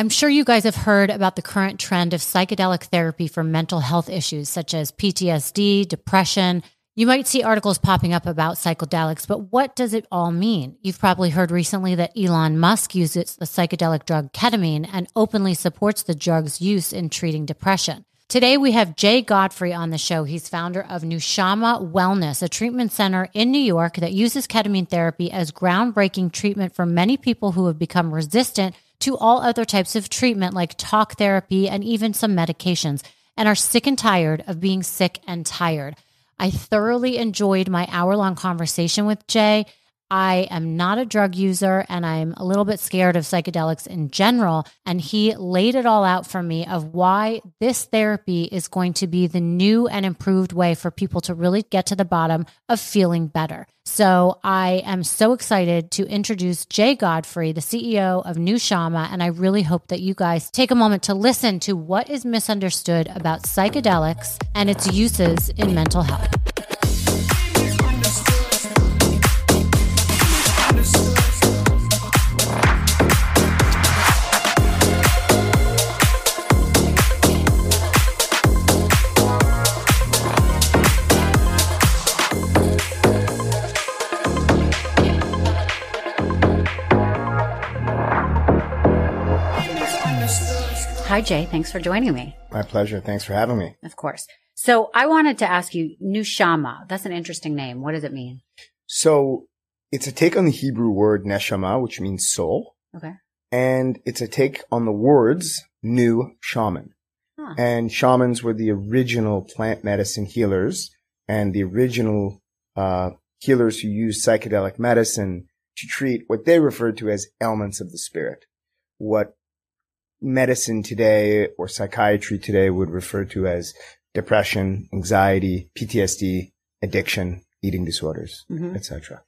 I'm sure you guys have heard about the current trend of psychedelic therapy for mental health issues such as PTSD, depression. You might see articles popping up about psychedelics, but what does it all mean? You've probably heard recently that Elon Musk uses the psychedelic drug ketamine and openly supports the drug's use in treating depression. Today, we have Jay Godfrey on the show. He's founder of Nushama Wellness, a treatment center in New York that uses ketamine therapy as groundbreaking treatment for many people who have become resistant to all other types of treatment like talk therapy and even some medications and are sick and tired of being sick and tired. I thoroughly enjoyed my hour long conversation with Jay. I am not a drug user and I'm a little bit scared of psychedelics in general. And he laid it all out for me of why this therapy is going to be the new and improved way for people to really get to the bottom of feeling better. So I am so excited to introduce Jay Godfrey, the CEO of Nushama. And I really hope that you guys take a moment to listen to what is misunderstood about psychedelics and its uses in mental health. Hi, Jay. Thanks for joining me. My pleasure. Thanks for having me. Of course. So I wanted to ask you, Nushama. That's an interesting name. What does it mean? So it's a take on the Hebrew word neshama, which means soul. Okay. And it's a take on the words new shaman. Huh. And shamans were the original plant medicine healers and the original uh, healers who used psychedelic medicine to treat what they referred to as ailments of the spirit. What medicine today or psychiatry today would refer to as depression, anxiety, PTSD, addiction, eating disorders, mm-hmm. etc.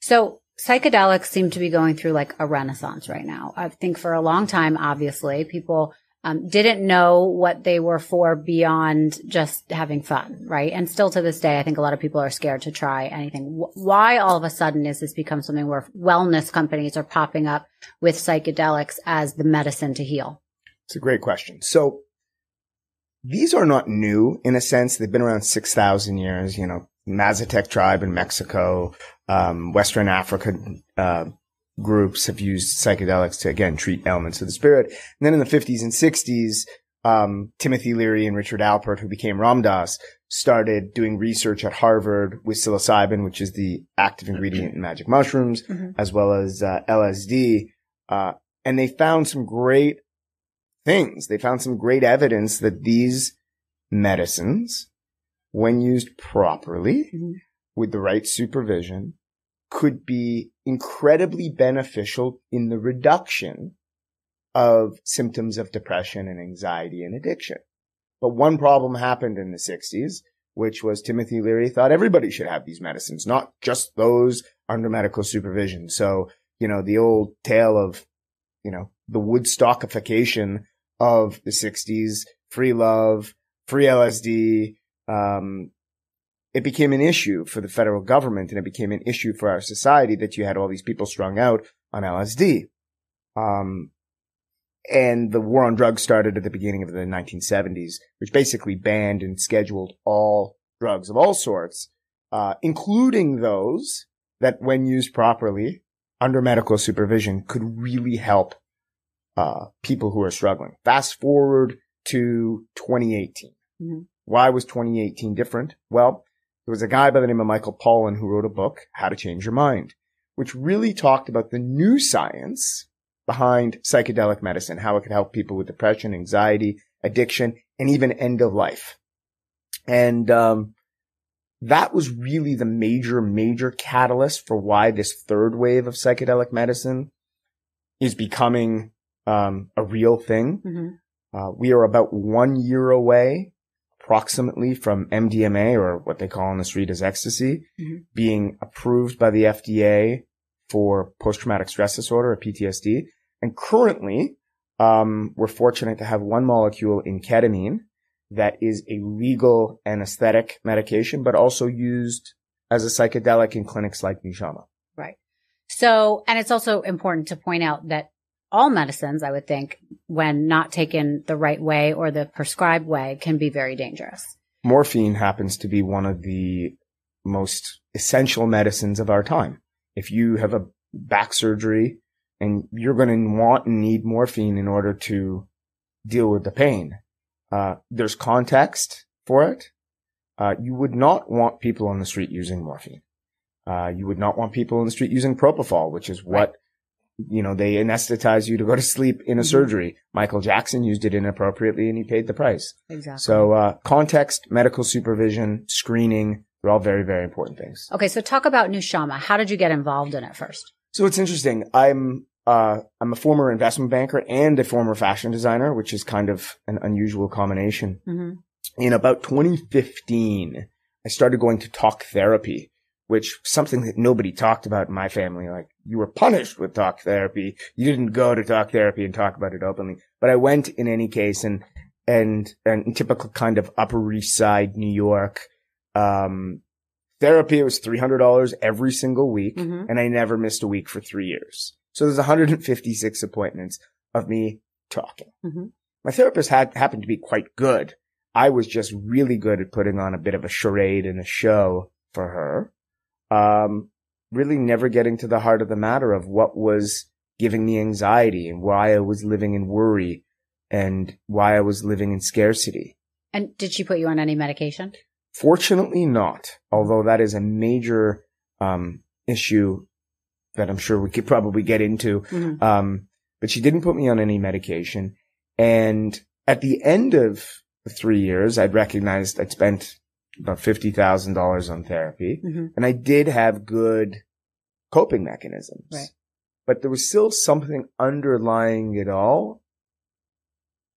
So psychedelics seem to be going through like a renaissance right now. I think for a long time, obviously, people um, didn't know what they were for beyond just having fun, right? And still to this day, I think a lot of people are scared to try anything. Why all of a sudden is this become something where wellness companies are popping up with psychedelics as the medicine to heal? It's a great question. So these are not new in a sense. They've been around 6,000 years, you know, Mazatec tribe in Mexico, um, Western Africa, uh, groups have used psychedelics to again treat ailments of the spirit. And then in the 50s and 60s, um, Timothy Leary and Richard Alpert, who became Ram Dass, started doing research at Harvard with psilocybin, which is the active ingredient in magic mushrooms, mm-hmm. as well as uh, LSD. Uh, and they found some great things. They found some great evidence that these medicines, when used properly, mm-hmm. with the right supervision, could be incredibly beneficial in the reduction of symptoms of depression and anxiety and addiction. But one problem happened in the 60s, which was Timothy Leary thought everybody should have these medicines, not just those under medical supervision. So, you know, the old tale of, you know, the Woodstockification of the 60s, free love, free LSD, um, it became an issue for the federal government and it became an issue for our society that you had all these people strung out on LSD. Um, and the war on drugs started at the beginning of the 1970s, which basically banned and scheduled all drugs of all sorts, uh, including those that when used properly under medical supervision could really help, uh, people who are struggling. Fast forward to 2018. Mm-hmm. Why was 2018 different? Well, there was a guy by the name of Michael Pollan who wrote a book, How to Change Your Mind, which really talked about the new science behind psychedelic medicine, how it could help people with depression, anxiety, addiction, and even end of life. And, um, that was really the major, major catalyst for why this third wave of psychedelic medicine is becoming, um, a real thing. Mm-hmm. Uh, we are about one year away approximately from MDMA or what they call on the street as ecstasy mm-hmm. being approved by the FDA for post-traumatic stress disorder or PTSD. And currently, um, we're fortunate to have one molecule in ketamine that is a legal anesthetic medication, but also used as a psychedelic in clinics like Nushama. Right. So, and it's also important to point out that all medicines, I would think, when not taken the right way or the prescribed way, can be very dangerous. Morphine happens to be one of the most essential medicines of our time. If you have a back surgery and you're going to want and need morphine in order to deal with the pain, uh, there's context for it. Uh, you would not want people on the street using morphine. Uh, you would not want people on the street using propofol, which is what, right. You know, they anesthetize you to go to sleep in a mm-hmm. surgery. Michael Jackson used it inappropriately and he paid the price. Exactly. So, uh, context, medical supervision, screening, they're all very, very important things. Okay. So talk about Nushama. How did you get involved in it first? So it's interesting. I'm, uh, I'm a former investment banker and a former fashion designer, which is kind of an unusual combination. Mm-hmm. In about 2015, I started going to talk therapy, which something that nobody talked about in my family. Like you were punished with talk therapy. You didn't go to talk therapy and talk about it openly, but I went in any case and, and, and typical kind of Upper East Side, New York, um, therapy. It was $300 every single week mm-hmm. and I never missed a week for three years. So there's 156 appointments of me talking. Mm-hmm. My therapist had happened to be quite good. I was just really good at putting on a bit of a charade and a show for her. Um, really never getting to the heart of the matter of what was giving me anxiety and why I was living in worry and why I was living in scarcity. And did she put you on any medication? Fortunately not, although that is a major, um, issue that I'm sure we could probably get into. Mm-hmm. Um, but she didn't put me on any medication. And at the end of the three years, I'd recognized I'd spent about $50,000 on therapy mm-hmm. and I did have good coping mechanisms. Right. But there was still something underlying it all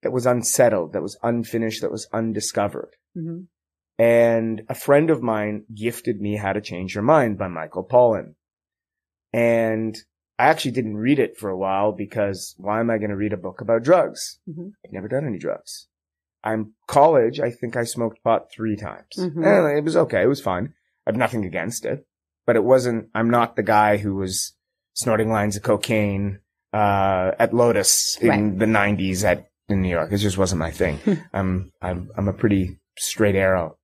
that was unsettled, that was unfinished, that was undiscovered. Mm-hmm. And a friend of mine gifted me How to Change Your Mind by Michael Pollan. And I actually didn't read it for a while because why am I going to read a book about drugs? Mm-hmm. I've never done any drugs. I'm college. I think I smoked pot three times. Mm-hmm. And it was okay. It was fine. I have nothing against it, but it wasn't, I'm not the guy who was snorting lines of cocaine, uh, at Lotus in right. the nineties at, in New York. It just wasn't my thing. I'm, I'm, I'm a pretty straight arrow.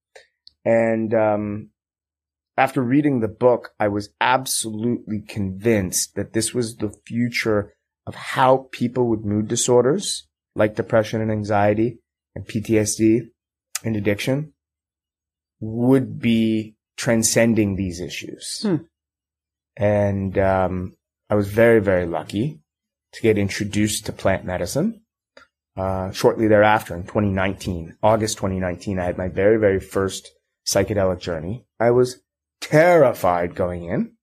And, um, after reading the book, I was absolutely convinced that this was the future of how people with mood disorders like depression and anxiety and PTSD and addiction would be transcending these issues. Hmm. And um, I was very, very lucky to get introduced to plant medicine. Uh, shortly thereafter, in 2019, August 2019, I had my very, very first psychedelic journey. I was terrified going in.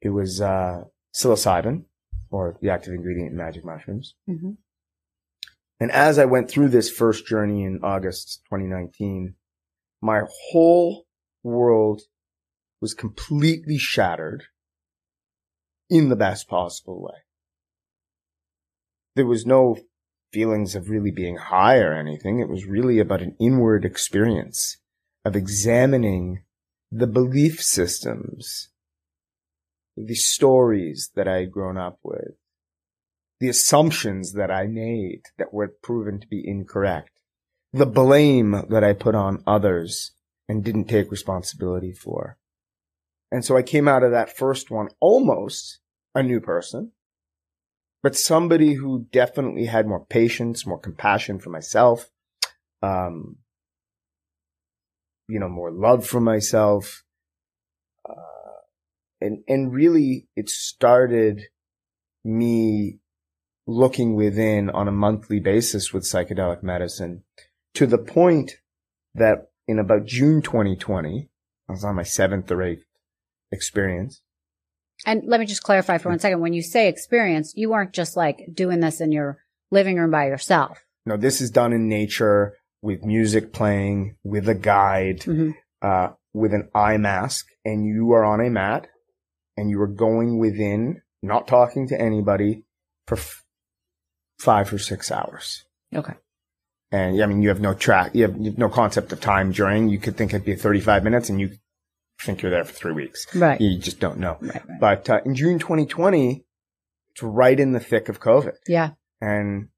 It was uh, psilocybin, or the active ingredient in magic mushrooms. Mm-hmm. And as I went through this first journey in August 2019, my whole world was completely shattered in the best possible way. There was no feelings of really being high or anything. It was really about an inward experience of examining the belief systems, the stories that I had grown up with, the assumptions that I made that were proven to be incorrect, the blame that I put on others and didn't take responsibility for. And so I came out of that first one almost a new person, but somebody who definitely had more patience, more compassion for myself, um, you know, more love for myself. Uh, and, and really it started me looking within on a monthly basis with psychedelic medicine to the point that in about June 2020, I was on my seventh or eighth experience. And let me just clarify for one second. When you say experience, you weren't just like doing this in your living room by yourself. No, this is done in nature with music playing, with a guide, mm-hmm. uh, with an eye mask, and you are on a mat and you are going within, not talking to anybody for f- five or six hours. Okay. And I mean, you have no track, you have, you have no concept of time during. You could think it'd be 35 minutes and you think you're there for three weeks. Right. You just don't know. Right, right. But uh, in June 2020, It's right in the thick of COVID. Yeah. And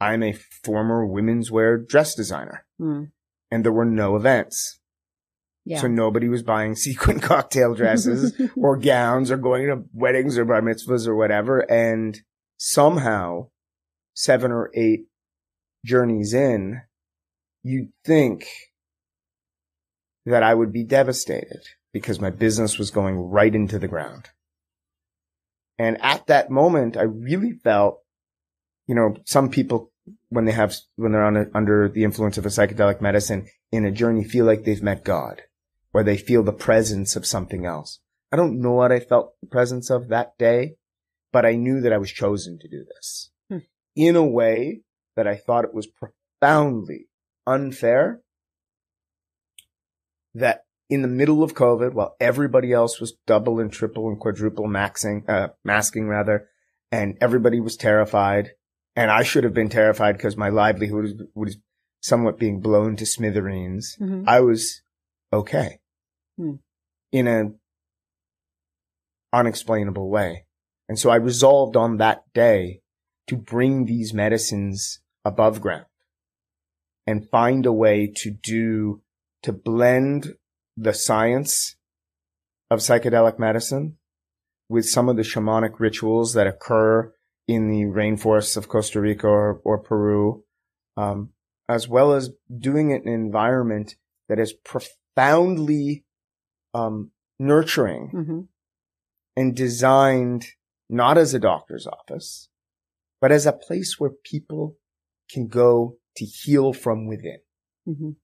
I'm a former women's wear dress designer Mm. and there were no events. Yeah. So nobody was buying sequin cocktail dresses or gowns or going to weddings or bar mitzvahs or whatever. And somehow seven or eight journeys in, you'd think that I would be devastated because my business was going right into the ground. And at that moment, I really felt, you know, some people, when they have, when they're a, under the influence of a psychedelic medicine in a journey, feel like they've met God or they feel the presence of something else. I don't know what I felt the presence of that day, but I knew that I was chosen to do this. In a way that I thought it was profoundly unfair that in the middle of COVID, while everybody else was double and triple and quadruple maxing, uh, masking rather, and everybody was terrified, and I should have been terrified because my livelihood was, was somewhat being blown to smithereens. Mhm. I was okay Hmm. in an unexplainable way. And so I resolved on that day to bring these medicines above ground and find a way to do, to blend the science of psychedelic medicine with some of the shamanic rituals that occur in the rainforests of Costa Rica or, or Peru, um, as well as doing it in an environment that is profoundly um, nurturing Mhm. and designed not as a doctor's office, but as a place where people can go to heal from within. Mhm.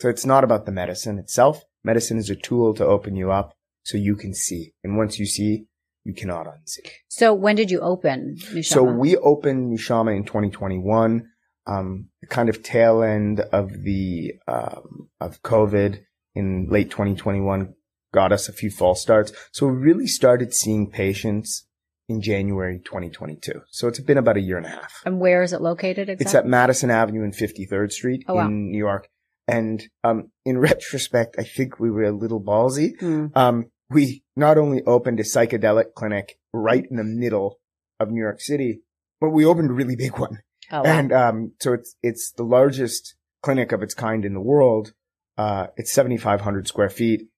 So it's not about the medicine itself. Medicine is a tool to open you up so you can see. And once you see, you cannot unsee. So when did you open Nushama? So we opened Nushama in 2021, um, the kind of tail end of the, um, of COVID in late 2021 got us a few false starts. So we really started seeing patients in January 2022. So it's been about a year and a half. and where is it located exactly? It's at Madison Avenue and 53rd Street Oh, wow. in New York. And, um, in retrospect, I think we were a little ballsy. Mm. Um, we not only opened a psychedelic clinic right in the middle of New York City, but we opened a really big one. Oh, wow. And, um, so it's, it's the largest clinic of its kind in the world. Uh, it's 7,500 square feet.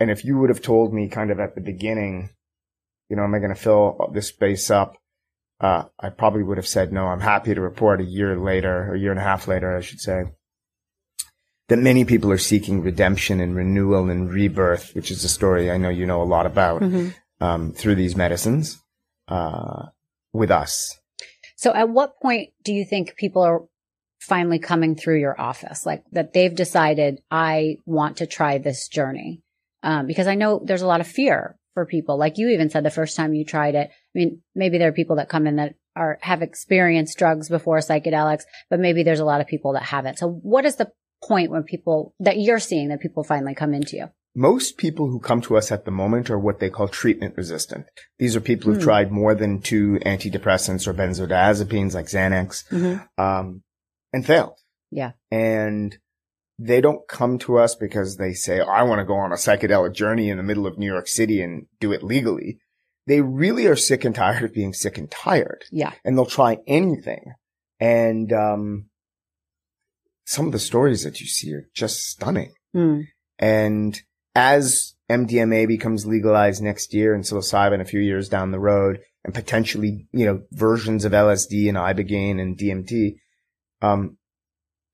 And if you would have told me kind of at the beginning, you know, am I going to fill this space up? Uh, I probably would have said no. I'm happy to report a year later, a year and a half later, I should say, that many people are seeking redemption and renewal and rebirth, which is a story I know you know a lot about, Mhm. um, through these medicines, uh, with us. So at what point do you think people are finally coming through your office? Like that they've decided, I want to try this journey? Um, because I know there's a lot of fear for people. Like you even said the first time you tried it. I mean, maybe there are people that come in that are, have experienced drugs before psychedelics, but maybe there's a lot of people that haven't. So what is the point when people that you're seeing that people finally come into you? Most people who come to us at the moment are what they call treatment resistant. These are people who've Hmm. tried more than two antidepressants or benzodiazepines like Xanax, um, and failed. Yeah. And they don't come to us because they say, I want to go on a psychedelic journey in the middle of New York City and do it legally. They really are sick and tired of being sick and tired Yeah. and they'll try anything. And, um, some of the stories that you see are just stunning. Mm. And as MDMA becomes legalized next year and psilocybin a few years down the road and potentially, you know, versions of LSD and Ibogaine and DMT, um,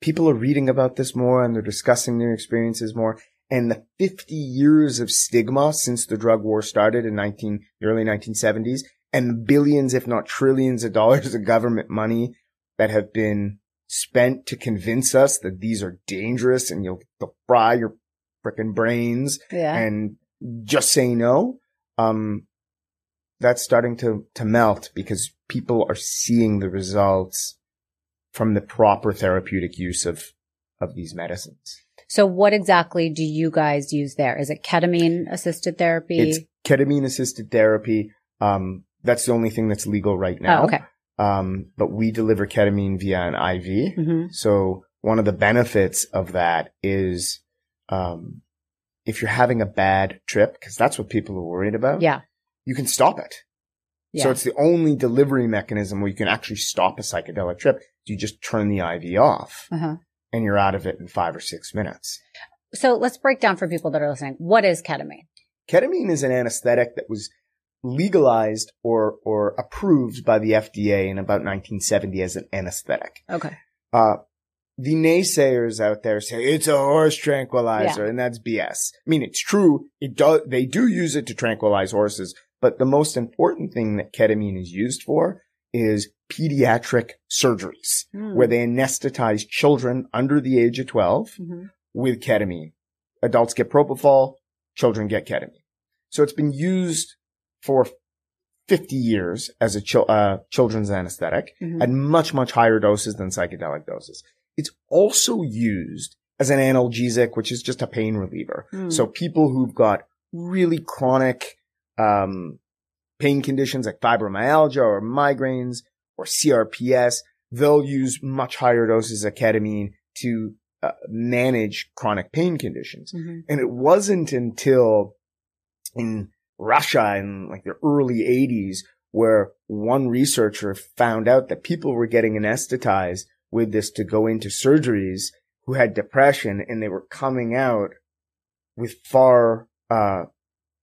people are reading about this more and they're discussing their experiences more. And the 50 years of stigma since the drug war started in 19, the early 1970s and the billions, if not trillions of dollars of government money that have been spent to convince us that these are dangerous and you'll they'll fry your frickin' brains Yeah. and just say no. Um, that's starting to, to melt because people are seeing the results from the proper therapeutic use of, of these medicines. so what exactly do you guys use there? Is it ketamine assisted therapy? It's ketamine assisted therapy. Um, that's the only thing that's legal right now. oh, okay. Um, but we deliver ketamine via an IV. hmm So one of the benefits of that is, um, if you're having a bad trip, because that's what people are worried about, Yeah. you can stop it. Yeah. So it's the only delivery mechanism where you can actually stop a psychedelic trip. You just turn the IV off uh-huh. and you're out of it in five or six minutes. So let's break down for people that are listening. What is ketamine? Ketamine is an anesthetic that was legalized or, or approved by the FDA in about 1970 as an anesthetic. Okay. Uh, the naysayers out there say it's a horse tranquilizer and that's BS. I mean, it's true. It does, they do use it to tranquilize horses, but the most important thing that ketamine is used for is pediatric surgeries Hmm. where they anesthetize children under the age of 12 Mhm. with ketamine. Adults get propofol, children get ketamine. So it's been used for 50 years as a chil- uh, children's anesthetic Mhm. at much, much higher doses than psychedelic doses. It's also used as an analgesic, which is just a pain reliever. Hmm. So people who've got really chronic, um, pain conditions like fibromyalgia or migraines or CRPS, they'll use much higher doses of ketamine to uh, manage chronic pain conditions. Mhm. And it wasn't until in Russia in like the early 80s where one researcher found out that people were getting anesthetized with this to go into surgeries who had depression and they were coming out with far, uh,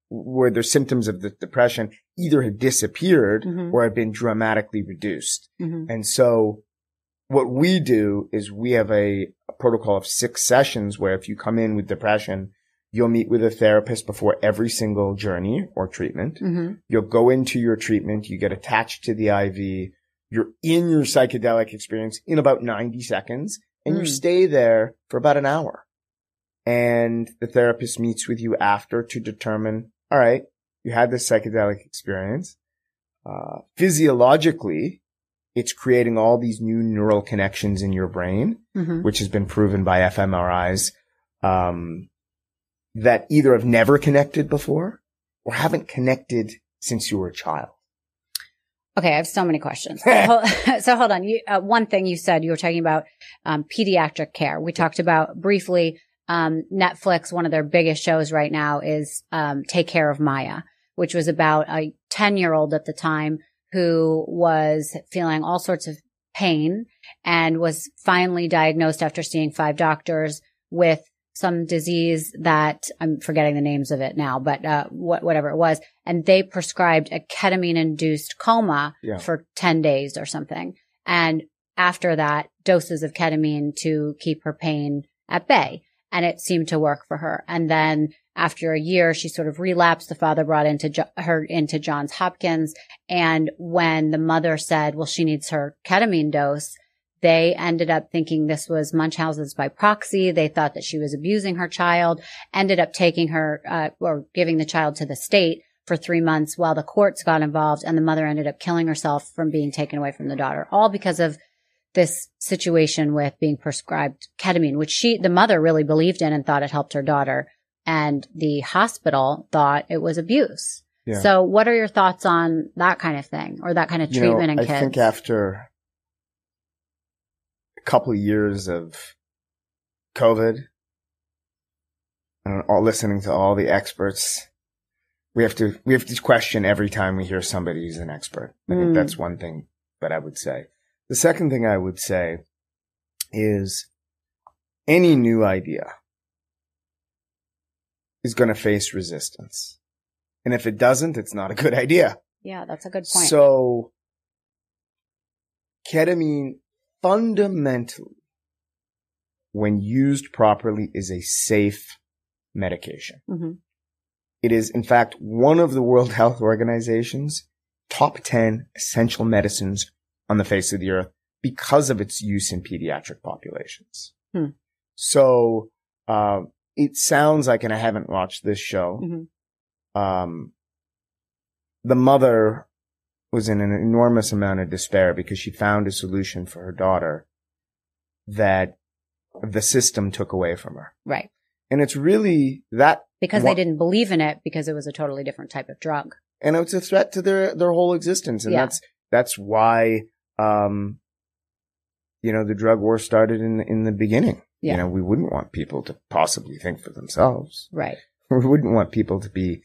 where their symptoms of the depression either had disappeared Mhm. or had been dramatically reduced. Mhm. And so what we do is we have a, a protocol of six sessions where if you come in with depression, you'll meet with a therapist before every single journey or treatment. Mhm. You'll go into your treatment. You get attached to the IV. You're in your psychedelic experience in about 90 seconds and you Mm. stay there for about an hour. And the therapist meets with you after to determine, all right, you had this psychedelic experience. Uh, physiologically, it's creating all these new neural connections in your brain, Mhm. which has been proven by fMRIs, um, that either have never connected before or haven't connected since you were a child. Okay, I have so many questions. So, so hold on. You, uh, one thing you said you were talking about um, pediatric care. We talked about briefly um, Netflix. One of their biggest shows right now is um, Take Care of Maya, which was about a ten year old at the time who was feeling all sorts of pain and was finally diagnosed after seeing five doctors with some disease that I'm forgetting the names of it now, but uh, what, whatever it was, and they prescribed a ketamine induced coma Yeah. for 10 days or something. And after that, doses of ketamine to keep her pain at bay. And it seemed to work for her. And then after a year, she sort of relapsed. The father brought into jo- her into Johns Hopkins. And when the mother said, well, she needs her ketamine dose, they ended up thinking this was Munchausen's by proxy. They thought that she was abusing her child, ended up taking her, uh, or giving the child to the state for three months while the courts got involved and the mother ended up killing herself from being taken away from the daughter, all because of this situation with being prescribed ketamine, which she, the mother really believed in and thought it helped her daughter. And the hospital thought it was abuse. Yeah. So what are your thoughts on that kind of thing or that kind of You know, treatment in I kids? think after a couple of years of COVID and all listening to all the experts, we have to we have to question every time we hear somebody who's an expert. I think Mm. that's one thing that I would say. The second thing I would say is any new idea is going to face resistance. And if it doesn't, it's not a good idea. yeah, that's a good point. So, ketamine fundamentally, when used properly, is a safe medication. hmm It is, in fact, one of the World Health Organization's top 10 essential medicines on the face of the earth because of its use in pediatric populations. Hmm. So, um, it sounds like, and I haven't watched this show, hmm um, the mother was in an enormous amount of despair because she found a solution for her daughter that the system took away from her. Right. And it's really that, Because they didn't believe in it because it was a totally different type of drug. and it's a threat to their, their whole existence. And Yeah. that's, that's why, um, you know, the drug war started in, in the beginning. Yeah. You know, we wouldn't want people to possibly think for themselves. Right. we wouldn't want people to be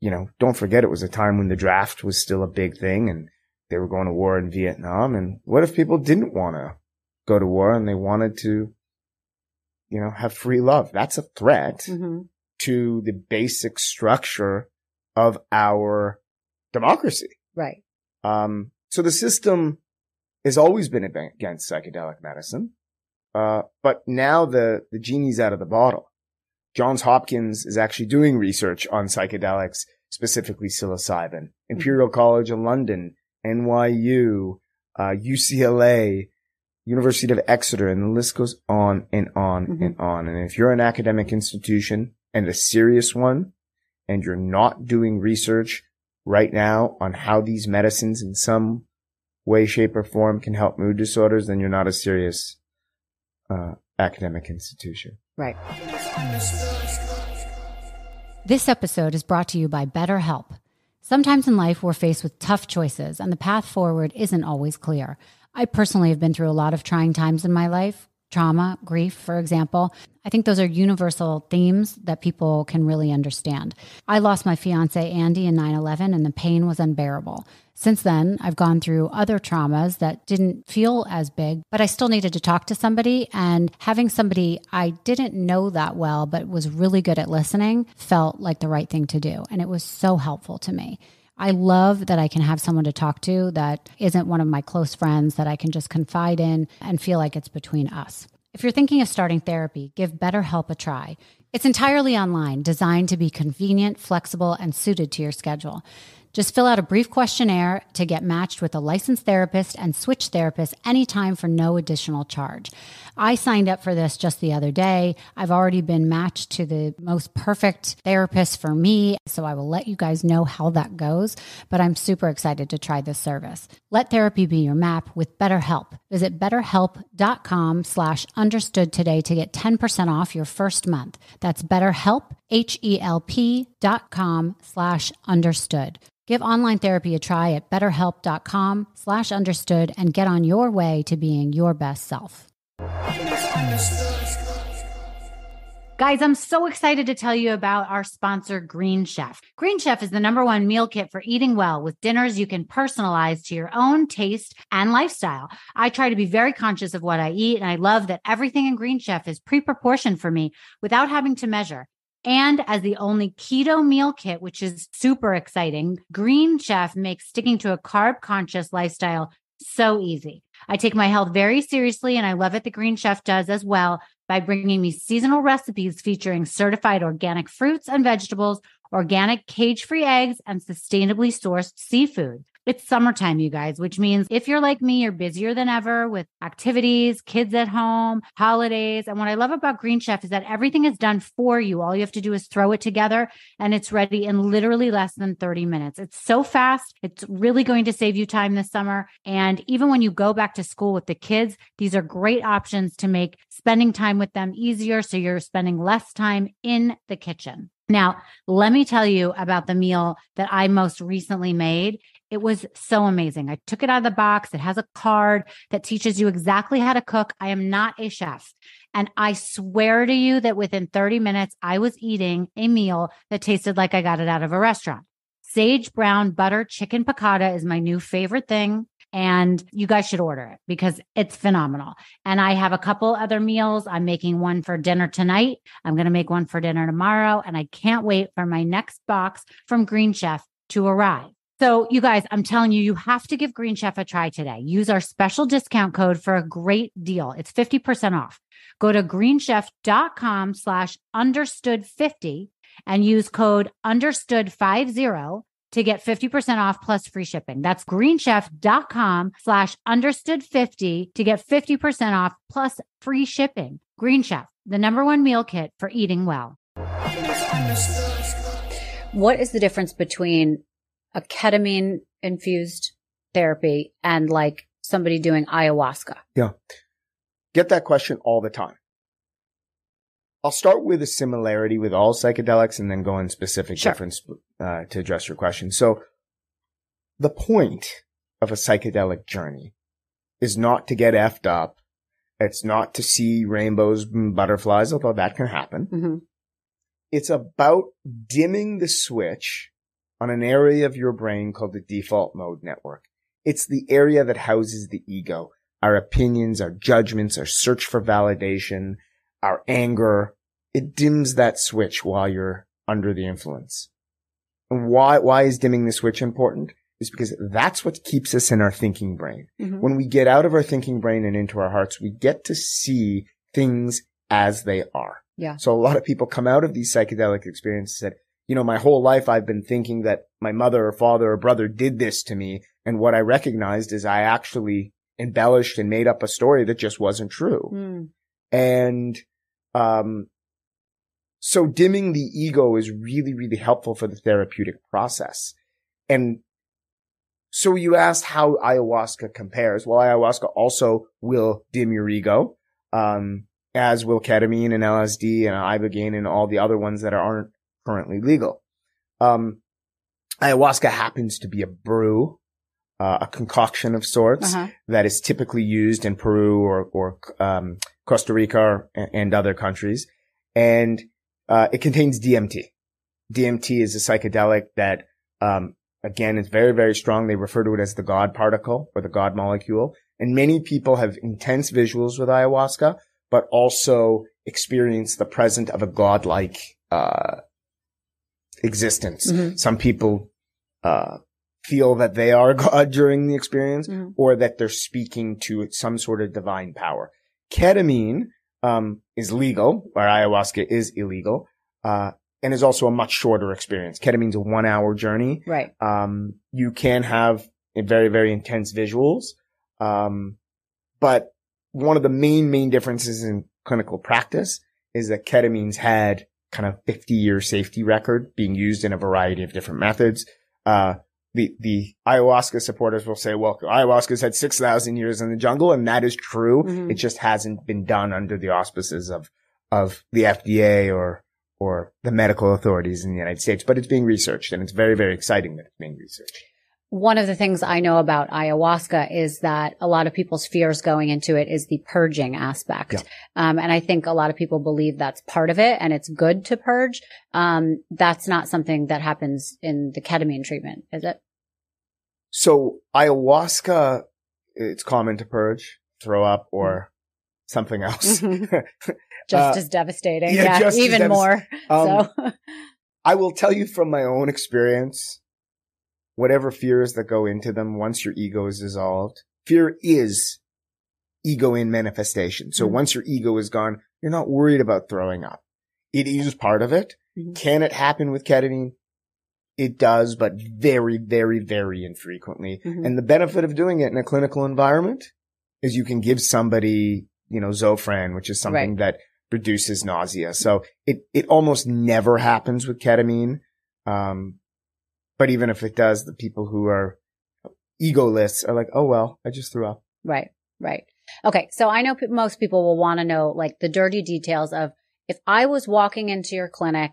you know, don't forget it was a time when the draft was still a big thing and they were going to war in Vietnam. And what if people didn't want to go to war and they wanted to, you know, have free love? That's a threat Mm-hmm. to the basic structure of our democracy. Right. Um, so the system has always been against psychedelic medicine. Uh, but now the, the genie's out of the bottle. Johns Hopkins is actually doing research on psychedelics, specifically psilocybin. Imperial College of London, NYU, uh, UCLA, University of Exeter, and the list goes on and on Mhm. and on. And if you're an academic institution and a serious one, and you're not doing research right now on how these medicines in some way, shape, or form can help mood disorders, then you're not a serious uh, academic institution. Right. This episode is brought to you by BetterHelp. Sometimes in life, we're faced with tough choices, and the path forward isn't always clear. I personally have been through a lot of trying times in my life trauma, grief, for example. I think those are universal themes that people can really understand. I lost my fiance, Andy, in 9 11, and the pain was unbearable. Since then, I've gone through other traumas that didn't feel as big, but I still needed to talk to somebody. And having somebody I didn't know that well, but was really good at listening, felt like the right thing to do. And it was so helpful to me. I love that I can have someone to talk to that isn't one of my close friends that I can just confide in and feel like it's between us. If you're thinking of starting therapy, give BetterHelp a try. It's entirely online, designed to be convenient, flexible, and suited to your schedule. Just fill out a brief questionnaire to get matched with a licensed therapist and switch therapists anytime for no additional charge. I signed up for this just the other day. I've already been matched to the most perfect therapist for me, so I will let you guys know how that goes, but I'm super excited to try this service. Let therapy be your map with BetterHelp. Visit betterhelp.com slash understood today to get 10% off your first month. That's betterhelp, H-E-L-P dot com slash understood. Give online therapy a try at betterhelp.com slash understood and get on your way to being your best self. Guys, I'm so excited to tell you about our sponsor, Green Chef. Green Chef is the number one meal kit for eating well with dinners you can personalize to your own taste and lifestyle. I try to be very conscious of what I eat, and I love that everything in Green Chef is pre proportioned for me without having to measure. And as the only keto meal kit, which is super exciting, Green Chef makes sticking to a carb conscious lifestyle so easy. I take my health very seriously, and I love it. The Green Chef does as well by bringing me seasonal recipes featuring certified organic fruits and vegetables, organic cage free eggs, and sustainably sourced seafood. It's summertime, you guys, which means if you're like me, you're busier than ever with activities, kids at home, holidays. And what I love about Green Chef is that everything is done for you. All you have to do is throw it together and it's ready in literally less than 30 minutes. It's so fast. It's really going to save you time this summer. And even when you go back to school with the kids, these are great options to make spending time with them easier. So you're spending less time in the kitchen. Now, let me tell you about the meal that I most recently made. It was so amazing. I took it out of the box. It has a card that teaches you exactly how to cook. I am not a chef. And I swear to you that within 30 minutes, I was eating a meal that tasted like I got it out of a restaurant. Sage brown butter chicken piccata is my new favorite thing. And you guys should order it because it's phenomenal. And I have a couple other meals. I'm making one for dinner tonight. I'm going to make one for dinner tomorrow. And I can't wait for my next box from Green Chef to arrive. So, you guys, I'm telling you, you have to give Green Chef a try today. Use our special discount code for a great deal. It's 50% off. Go to greenchef.com slash understood 50 and use code understood 50 to get 50% off plus free shipping. That's greenchef.com slash understood 50 to get 50% off plus free shipping. Green Chef, the number one meal kit for eating well. What is the difference between a ketamine infused therapy and like somebody doing ayahuasca? Yeah. Get that question all the time. I'll start with a similarity with all psychedelics and then go in specific Sure. difference uh, to address your question. So the point of a psychedelic journey is not to get effed up. It's not to see rainbows and butterflies, although that can happen. Mm-hmm. It's about dimming the switch on an area of your brain called the default mode network. It's the area that houses the ego, our opinions, our judgments, our search for validation, our anger. It dims that switch while you're under the influence. And why, why is dimming the switch important? Is because that's what keeps us in our thinking brain. Mhm. When we get out of our thinking brain and into our hearts, we get to see things as they are. Yeah. So a lot of people come out of these psychedelic experiences and said, you know, my whole life I've been thinking that my mother or father or brother did this to me. And what I recognized is I actually embellished and made up a story that just wasn't true. Mm. And, um, so dimming the ego is really, really helpful for the therapeutic process. And so you asked how ayahuasca compares. Well, ayahuasca also will dim your ego, um, as will ketamine and LSD and ibogaine and all the other ones that aren't currently legal. Um, ayahuasca happens to be a brew, uh, a concoction of sorts Uh-huh. that is typically used in Peru or, or um, Costa Rica and, and other countries. And uh, it contains DMT. DMT is a psychedelic that, um, again, is very, very strong. They refer to it as the God particle or the God molecule. And many people have intense visuals with ayahuasca, but also experience the present of a godlike uh, existence. Mhm. Some people uh, feel that they are God during the experience Mhm. or that they're speaking to some sort of divine power. Ketamine um, is legal, or ayahuasca is illegal, uh, and is also a much shorter experience. Ketamine's a one hour journey. Right. Um, you can have a very, very intense visuals. Um, but one of the main, main differences in clinical practice is that ketamine's had kind of 50 year safety record being used in a variety of different methods. Uh, the, the ayahuasca supporters will say, well, ayahuasca's had 6,000 years in the jungle. And that is true. Mhm. It just hasn't been done under the auspices of, of the FDA or, or the medical authorities in the United States, but it's being researched and it's very, very exciting that it's being researched. One of the things I know about ayahuasca is that a lot of people's fears going into it is the purging aspect. Yeah. Um, and I think a lot of people believe that's part of it and it's good to purge. Um, that's not something that happens in the ketamine treatment, is it? So ayahuasca, it's common to purge, throw up, or something else. Mhm. Just Uh, as devastating. yeah, Yeah. even devas- more. Um, so I will tell you from my own experience, whatever fears that go into them, once your ego is dissolved, fear is ego in manifestation. So Mhm. once your ego is gone, you're not worried about throwing up. It is part of it. Mhm. Can it happen with ketamine? It does, but very, very, very infrequently. Mhm. And the benefit of doing it in a clinical environment is you can give somebody, you know, Zofran, which is something Right. that reduces nausea. So it, it almost never happens with ketamine. Um, but even if it does, the people who are egoless are like, oh, well, I just threw up. Right, right. Okay, so I know pe- most people will want to know like the dirty details of if I was walking into your clinic,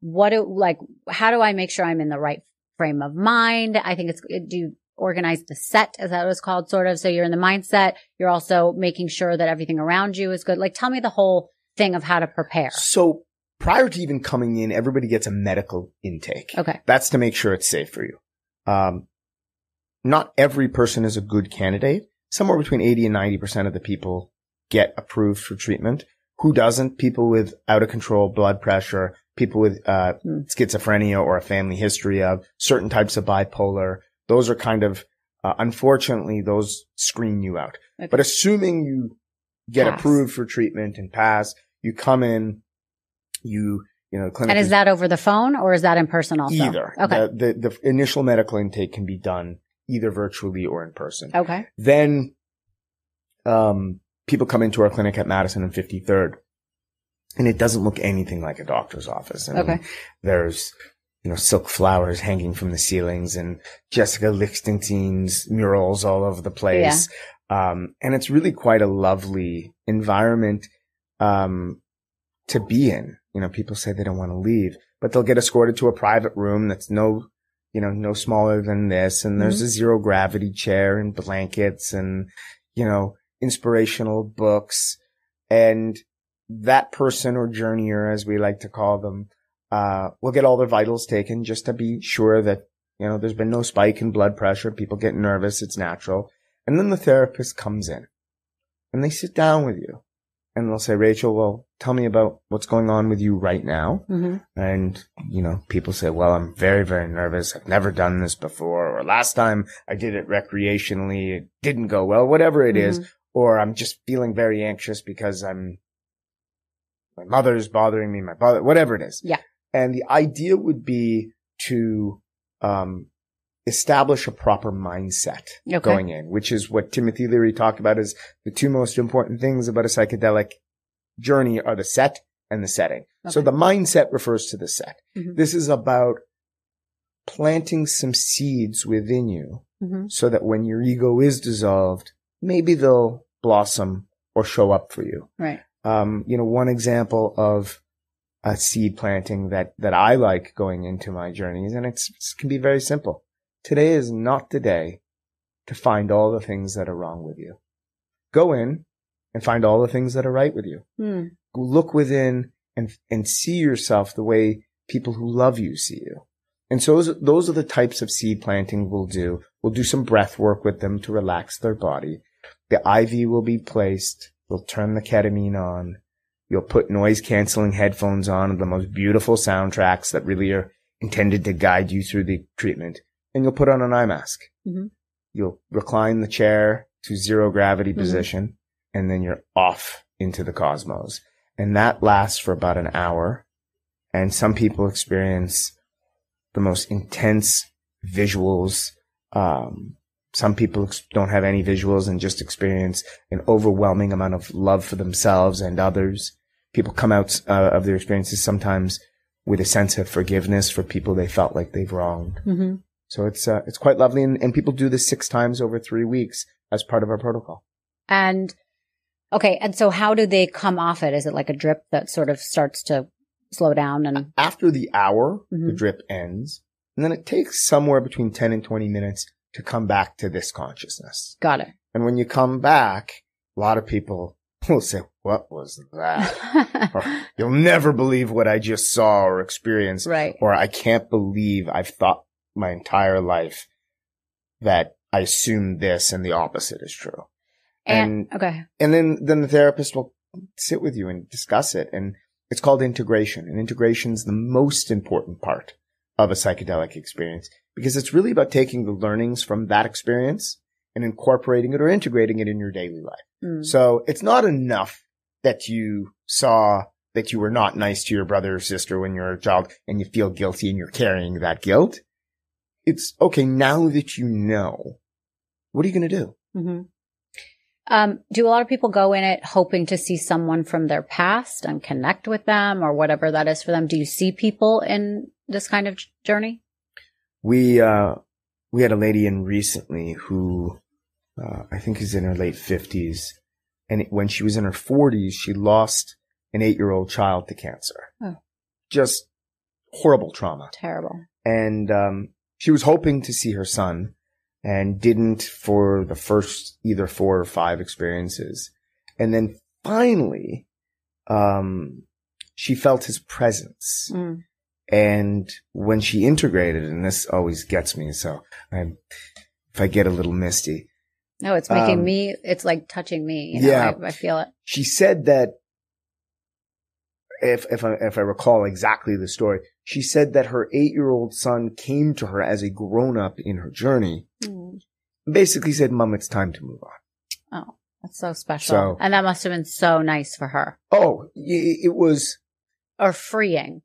what do like how do I make sure I'm in the right frame of mind? I think it's do you organize the set as that was called sort of so you're in the mindset, you're also making sure that everything around you is good. Like tell me the whole thing of how to prepare. So prior to even coming in, everybody gets a medical intake. Okay. That's to make sure it's safe for you. Um, not every person is a good candidate. Somewhere between 80 and 90% of the people get approved for treatment. Who doesn't? People with out of control blood pressure, people with, uh, Hmm. schizophrenia or a family history of certain types of bipolar. Those are kind of, uh, unfortunately, those screen you out. Okay. But assuming you get Pass. approved for treatment and pass, you come in, you, you know, clinic And is that over the phone or is that in person also? either. Okay. The, the, the initial medical intake can be done either virtually or in person. okay. Then, um, people come into our clinic at Madison and 53rd and it doesn't look anything like a doctor's office. I mean, Okay. There's, you know, silk flowers hanging from the ceilings and Jessica Lichtenstein's murals all over the place. Yeah. Um, and it's really quite a lovely environment, um, to be in. You know, people say they don't want to leave, but they'll get escorted to a private room that's no, you know, no smaller than this. And there's a zero gravity chair and blankets and, you know, inspirational books. And that person or journeyer, as we like to call them, uh, will get all their vitals taken just to be sure that You know, there's been no spike in blood pressure. People get nervous. It's natural. And then the therapist comes in and they sit down with you and they'll say, Rachel, well, tell me about what's going on with you right now. Mhm. And, you know, people say, well, I'm very, very nervous. I've never done this before. Or last time I did it recreationally, it didn't go well, whatever it is. Mhm. Or I'm just feeling very anxious because I'm, my mother's bothering me, my father, whatever it is. Yeah. And the idea would be to, um, establish a proper mindset Okay. going in, which is what Timothy Leary talked about as the two most important things about a psychedelic journey are the set and the setting. So the mindset refers to the set. Mhm. This is about planting some seeds within you Mhm. so that when your ego is dissolved, maybe they'll blossom or show up for you. Right. Um, you know, one example of a seed planting that, that I like going into my journeys, and it's, it can be very simple. Today is not the day to find all the things that are wrong with you. Go in and find all the things that are right with you. Hmm. Look within and, and see yourself the way people who love you see you. And so those, those are the types of seed planting we'll do. We'll do some breath work with them to relax their body. The IV will be placed. We'll turn the ketamine on. You'll put noise canceling headphones on, the most beautiful soundtracks that really are intended to guide you through the treatment. And you'll put on an eye mask. Mhm. You'll recline the chair to zero gravity Mhm. position and then you're off into the cosmos. And that lasts for about an hour. And some people experience the most intense visuals. Um, some people don't have any visuals and just experience an overwhelming amount of love for themselves and others. People come out uh, of their experiences sometimes with a sense of forgiveness for people they felt like they've wronged. hmm So it's uh, it's quite lovely, and, and people do this six times over three weeks as part of our protocol. And okay, and so how do they come off it? Is it like a drip that sort of starts to slow down and After the hour, the Mhm. drip ends, and then it takes somewhere between ten and twenty minutes to come back to this consciousness. got it? And when you come back, a lot of people will say, "What was that?" or, You'll never believe what I just saw or experienced, right. or I can't believe I've thought my entire life that I assume this and the opposite is true. And, okay. and then then the therapist will sit with you and discuss it and it's called integration and integration is the most important part of a psychedelic experience because it's really about taking the learnings from that experience and incorporating it or integrating it in your daily life Mm. so it's not enough that you saw that you were not nice to your brother or sister when you were a child and you feel guilty and you're carrying that guilt it's okay now that you know what are you going to do hmm Um, do a lot of people go in it hoping to see someone from their past and connect with them or whatever that is for them? Do you see people in this kind of journey? we uh we had a lady in recently who uh, I think is in her late fifties, and it- when she was in her forties, she lost an eight-year-old child to cancer. Oh. Just horrible trauma, Terrible. and um, she was hoping to see her son, and didn't for the first either four or five experiences, and then finally, um, she felt his presence. Mm. And when she integrated, and this always gets me, so I, if I get a little misty, No, it's making Um, me, it's like touching me. You know, yeah. I, I feel it. she said that if if I, if I recall exactly the story, she said that her eight year old son came to her as a grown up in her journey, Mm. basically said, "Mom, it's time to move on." Oh, that's so special. So- and that must have been so nice for her Oh, it was. or freeing.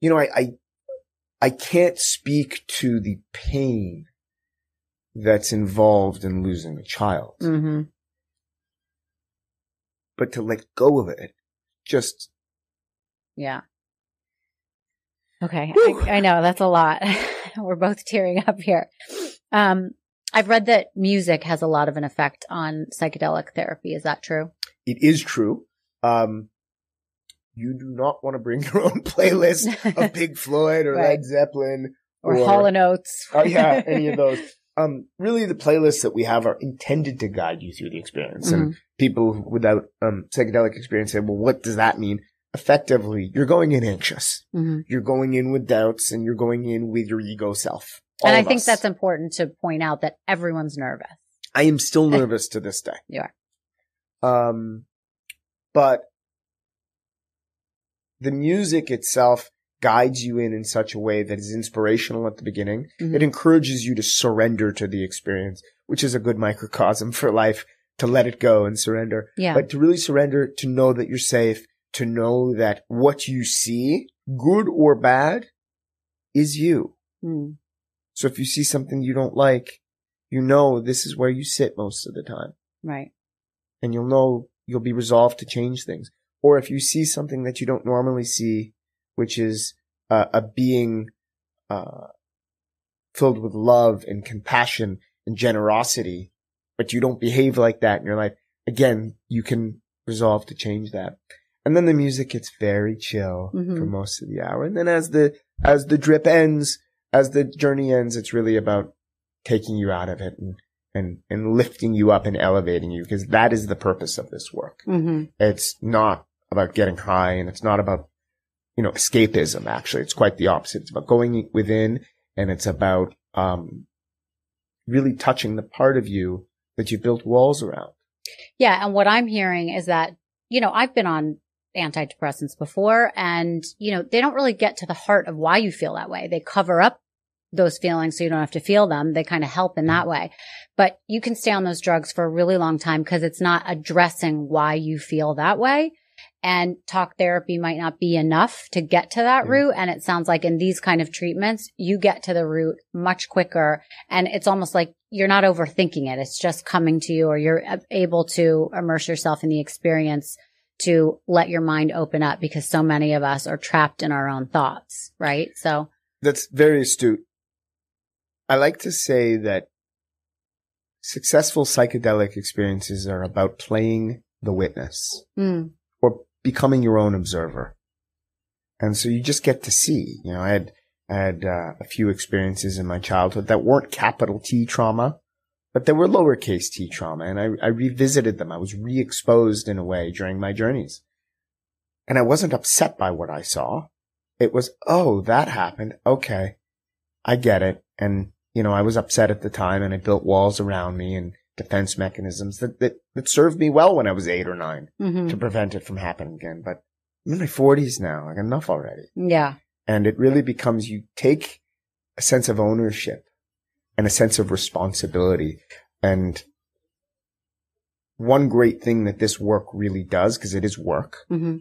You know, I, I I can't speak to the pain that's involved in losing a child. hmm but to let go of it, just Yeah. Okay. I, I know that's a lot. We're both tearing up here. Um, I've read that music has a lot of an effect on psychedelic therapy. Is that true? it is true. Um, you do not want to bring your own playlist of Pink Floyd or Right. Led Zeppelin or, or- Hall and Oates? oh yeah, any of those. Um, really, the playlists that we have are intended to guide you through the experience. And people without um, psychedelic experience say, "Well, what does that mean?" Effectively, you're going in anxious. hmm You're going in with doubts and you're going in with your ego self. And I think us. that's important to point out that everyone's nervous. I am still nervous to this day. You are. Um, but the music itself guides you in in such a way that is inspirational at the beginning. Mhm. It encourages you to surrender to the experience, which is a good microcosm for life to let it go and surrender. Yeah. But to really surrender, to know that you're safe, to know that what you see, good or bad, is you. Mm. So if you see something you don't like, you know this is where you sit most of the time. Right. And you'll know you'll be resolved to change things. Or if you see something that you don't normally see, which is uh, a being uh, filled with love and compassion and generosity, but you don't behave like that in your life, again, you can resolve to change that. And then the music gets very chill Mhm. for most of the hour. And then as the as the drip ends, as the journey ends, it's really about taking you out of it and and and lifting you up and elevating you because that is the purpose of this work. hmm It's not about getting high and it's not about you know escapism actually. It's quite the opposite. It's about going within and it's about um really touching the part of you that you built walls around. Yeah. And what I'm hearing is that, you know, I've been on antidepressants before and, you know, they don't really get to the heart of why you feel that way. They cover up those feelings so you don't have to feel them. They kind of help in that mm-hmm. way. But you can stay on those drugs for a really long time because it's not addressing why you feel that way. And talk therapy might not be enough to get to that Yeah. root. And it sounds like in these kind of treatments, you get to the root much quicker. And it's almost like you're not overthinking it. It's just coming to you or you're able to immerse yourself in the experience to let your mind open up because so many of us are trapped in our own thoughts, right? So, That's very astute. I like to say that successful psychedelic experiences are about playing the witness mm, or becoming your own observer. And so you just get to see, you know, I had, I had uh, a few experiences in my childhood that weren't capital T trauma, but they were lowercase t trauma. And I, I revisited them. I was re-exposed in a way during my journeys. And I wasn't upset by what I saw. It was, oh, that happened. Okay. I get it. And, you know, I was upset at the time and I built walls around me and defense mechanisms that, that, that served me well when I was eight or nine hmm to prevent it from happening again. But I'm in my forties now. I got enough already. yeah, And it really becomes you take a sense of ownership and a sense of responsibility. And one great thing that this work really does, because it is work, hmm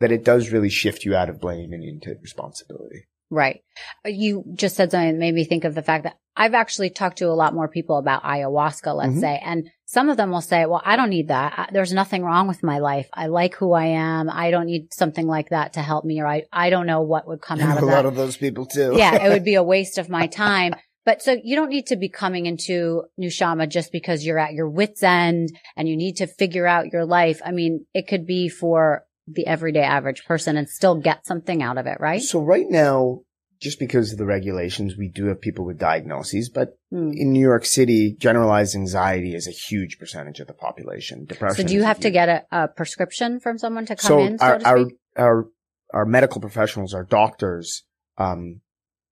that it does really shift you out of blame and into responsibility. right. You just said something that made me think of the fact that I've actually talked to a lot more people about ayahuasca, let's Mhm. say, and some of them will say, well, I don't need that. I, there's nothing wrong with my life. I like who I am. I don't need something like that to help me, or I, I don't know what would come out of a that. lot of those people too. yeah, it would be a waste of my time. But so you don't need to be coming into Nushama just because you're at your wit's end and you need to figure out your life. I mean, it could be for the everyday average person and still get something out of it, right? So right now, just because of the regulations, we do have people with diagnoses, but Hmm. in New York City, generalized anxiety is a huge percentage of the population. Depression. So do you have to get a, a prescription from someone to come so in, so our, to our, our, our medical professionals, our doctors, um,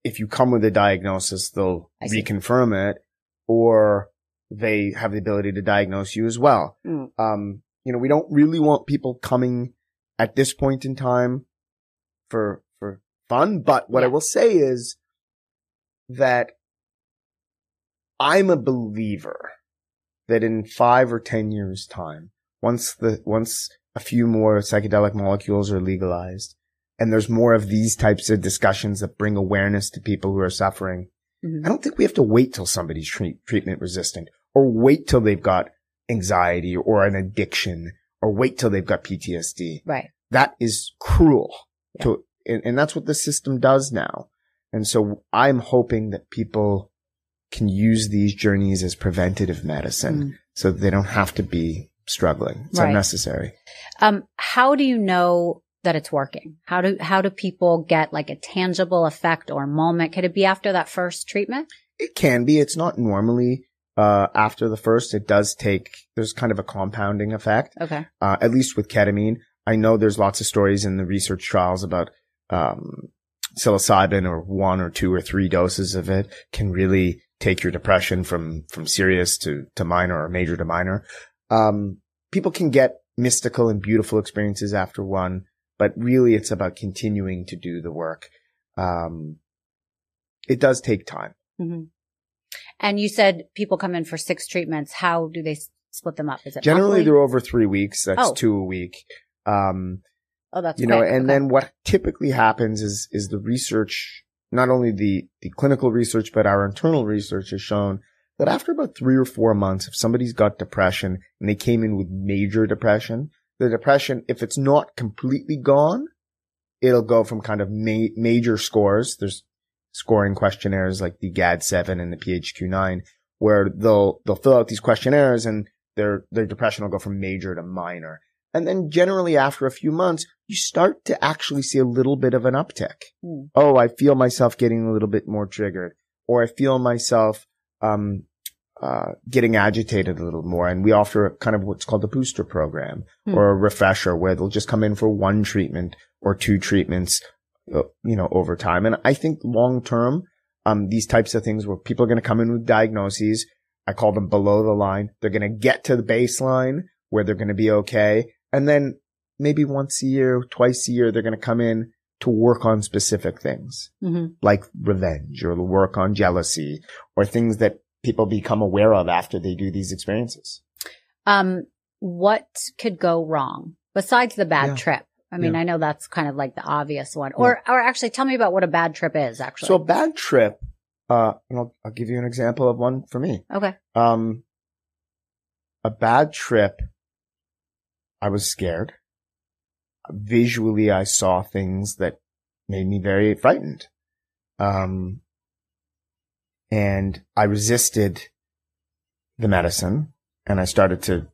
if you come with a diagnosis, they'll reconfirm it or they have the ability to diagnose you as well. Mm. Um, you know, we don't really want people coming at this point in time for, for fun, but what I will say is that I'm a believer that in five or 10 years time, once the, once a few more psychedelic molecules are legalized and there's more of these types of discussions that bring awareness to people who are suffering, Mhm. I don't think we have to wait till somebody's treat, treatment resistant or wait till they've got anxiety or an addiction or wait till they've got PTSD Right. that is cruel Yeah. to, and, and that's what the system does now. And so I'm hoping that people can use these journeys as preventative medicine Mm. so they don't have to be struggling. It's Right. unnecessary. Um, how do you know that it's working? How do, how do people get like a tangible effect or moment? Could it be after that first treatment? It can be. It's not normally, uh, after the first. It does take, there's kind of a compounding effect, Okay. uh, at least with ketamine. I know there's lots of stories in the research trials about, um, psilocybin or one or two or three doses of it can really take your depression from, from serious to, to minor or major to minor. Um, people can get mystical and beautiful experiences after one, but really it's about continuing to do the work. Um, it does take time. Mm-hmm. And you said people come in for six treatments. How do they split them up? Is it generally monthly? they're over three weeks? That's Oh. two a week. Um, Oh, that's you know, quick. and Okay. then what typically happens is, is the research, not only the, the clinical research, but our internal research has shown that after about three or four months, if somebody's got depression and they came in with major depression, the depression, if it's not completely gone, it'll go from kind of ma- major scores. There's scoring questionnaires like the GAD-7 and the PHQ-9 where they'll, they'll fill out these questionnaires and their, their depression will go from major to minor. And then generally after a few months, you start to actually see a little bit of an uptick. Hmm. Oh, I feel myself getting a little bit more triggered or I feel myself, um, uh, getting agitated a little more. And we offer kind of what's called a booster program Hmm. or a refresher where they'll just come in for one treatment or two treatments, uh, you know, over time. And I think long term, um, these types of things where people are going to come in with diagnoses, I call them below the line. They're going to get to the baseline where they're going to be okay. And then maybe once a year, twice a year, they're going to come in to work on specific things Mhm. like revenge or work on jealousy or things that people become aware of after they do these experiences. Um, what could go wrong besides the bad Yeah. trip? I mean, Yeah. I know that's kind of like the obvious one. Or, or actually, tell me about what a bad trip is. Actually, So a bad trip, uh, and I'll, I'll give you an example of one for me. okay. Um, a bad trip, I was scared. Visually, I saw things that made me very frightened. Um, and I resisted the medicine and I started to,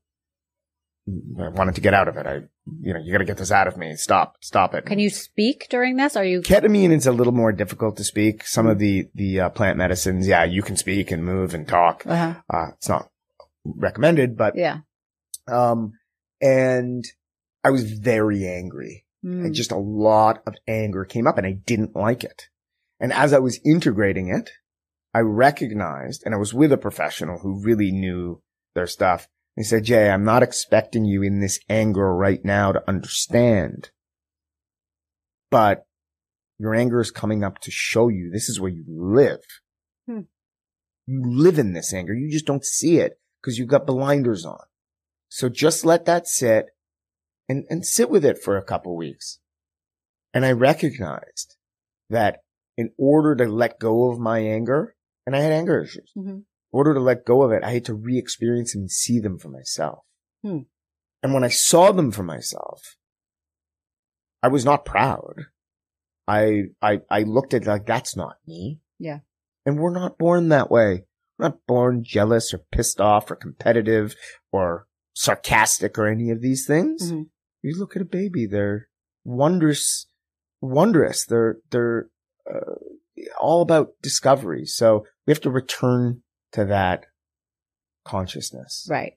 I wanted to get out of it. I, you know, you gotta get this out of me. Stop, stop it. Can you speak during this? Are you? Ketamine is a little more difficult to speak. Some of the, the uh, plant medicines, yeah, you can speak and move and talk. Uh-huh. Uh, it's not recommended, but, Yeah. um, and I was very angry. Mm. And just a lot of anger came up and I didn't like it. And as I was integrating it, I recognized, and I was with a professional who really knew their stuff. He said, Jay, I'm not expecting you in this anger right now to understand, but your anger is coming up to show you this is where you live. Hmm. You live in this anger. You just don't see it because you've got blinders on. So just let that sit and, and sit with it for a couple weeks. And I recognized that in order to let go of my anger, and I had anger issues, Mhm. in order to let go of it, I had to re-experience them and see them for myself. Hmm. And when I saw them for myself, I was not proud. I, I, I looked at it like, that's not me. Yeah. And we're not born that way. We're not born jealous or pissed off or competitive or sarcastic or any of these things. Mhm. You look at a baby, they're wondrous, wondrous. They're, they're, uh, all about discovery. So we have to return to that consciousness. Right.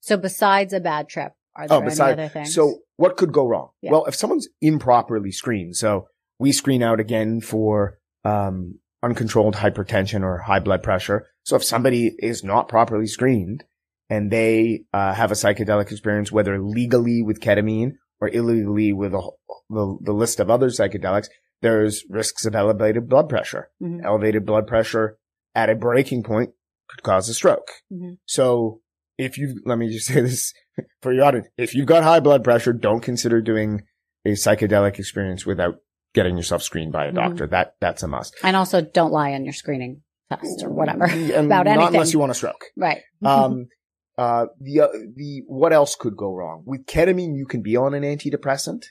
So besides a bad trip, are there Oh, any besides, other things? so what could go wrong? Yeah. Well, if someone's improperly screened, so we screen out again for, um, uncontrolled hypertension or high blood pressure. So if somebody is not properly screened and they, uh, have a psychedelic experience, whether legally with ketamine or illegally with a, the, the list of other psychedelics, there's risks of elevated blood pressure. Mhm. Elevated blood pressure at a breaking point could cause a stroke. Mhm. So if you, let me just say this for your audience. If you've got high blood pressure, don't consider doing a psychedelic experience without getting yourself screened by a Mhm. doctor. That, that's a must. and also don't lie on your screening test or whatever And about not anything. unless you want a stroke. right. Um, uh, the, uh, the, what else could go wrong? With ketamine, you can be on an antidepressant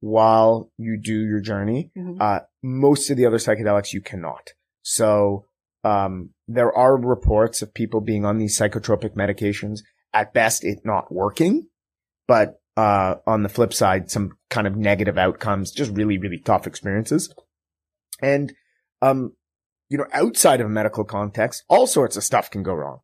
while you do your journey. Mhm. Uh, most of the other psychedelics you cannot. So, um, there are reports of people being on these psychotropic medications. At best, it not working, but, uh, on the flip side, some kind of negative outcomes, just really, really tough experiences. And, um, you know, outside of a medical context, all sorts of stuff can go wrong.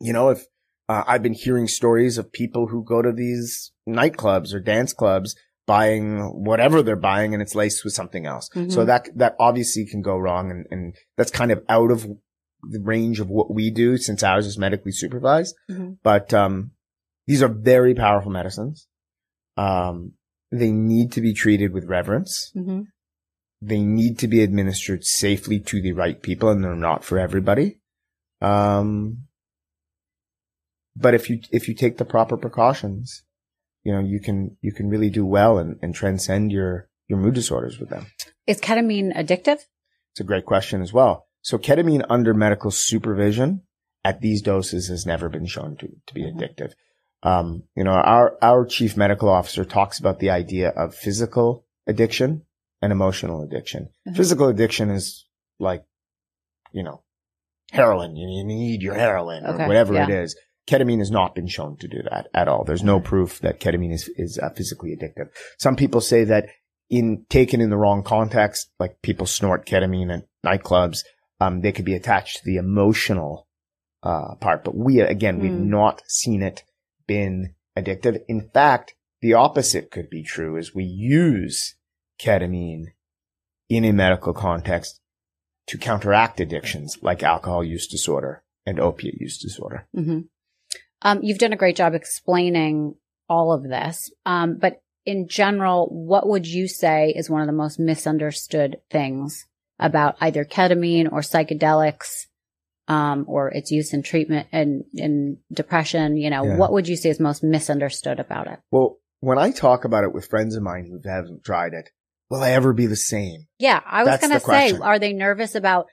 You know, if, Uh, I've been hearing stories of people who go to these nightclubs or dance clubs buying whatever they're buying and it's laced with something else. Mhm. So that, that obviously can go wrong and, and that's kind of out of the range of what we do since ours is medically supervised. Mhm. But, um, these are very powerful medicines. Um, they need to be treated with reverence. hmm They need to be administered safely to the right people and they're not for everybody. Um, but if you, if you take the proper precautions, you know, you can, you can really do well and, and transcend your, your mood disorders with them. Is ketamine addictive? It's a great question as well. So ketamine under medical supervision at these doses has never been shown to, to be Mhm. addictive. Um, you know, our, our chief medical officer talks about the idea of physical addiction and emotional addiction. Mhm. Physical addiction is like, you know, heroin. You, you need your heroin Okay, or whatever yeah. it is. Ketamine has not been shown to do that at all. There's no proof that ketamine is, is uh, physically addictive. Some people say that in taken in the wrong context, like people snort ketamine at nightclubs, um, they could be attached to the emotional, uh, part. But we, again, we've Hmm. not seen it been addictive. In fact, the opposite could be true is we use ketamine in a medical context to counteract addictions like alcohol use disorder and opiate use disorder. hmm Um, you've done a great job explaining all of this. Um, but in general, what would you say is one of the most misunderstood things about either ketamine or psychedelics, um, or its use in treatment and in depression? You know, Yeah. what would you say is most misunderstood about it? Well, when I talk about it with friends of mine who haven't tried it, will I ever be the same? Yeah, I was going to say, are they nervous about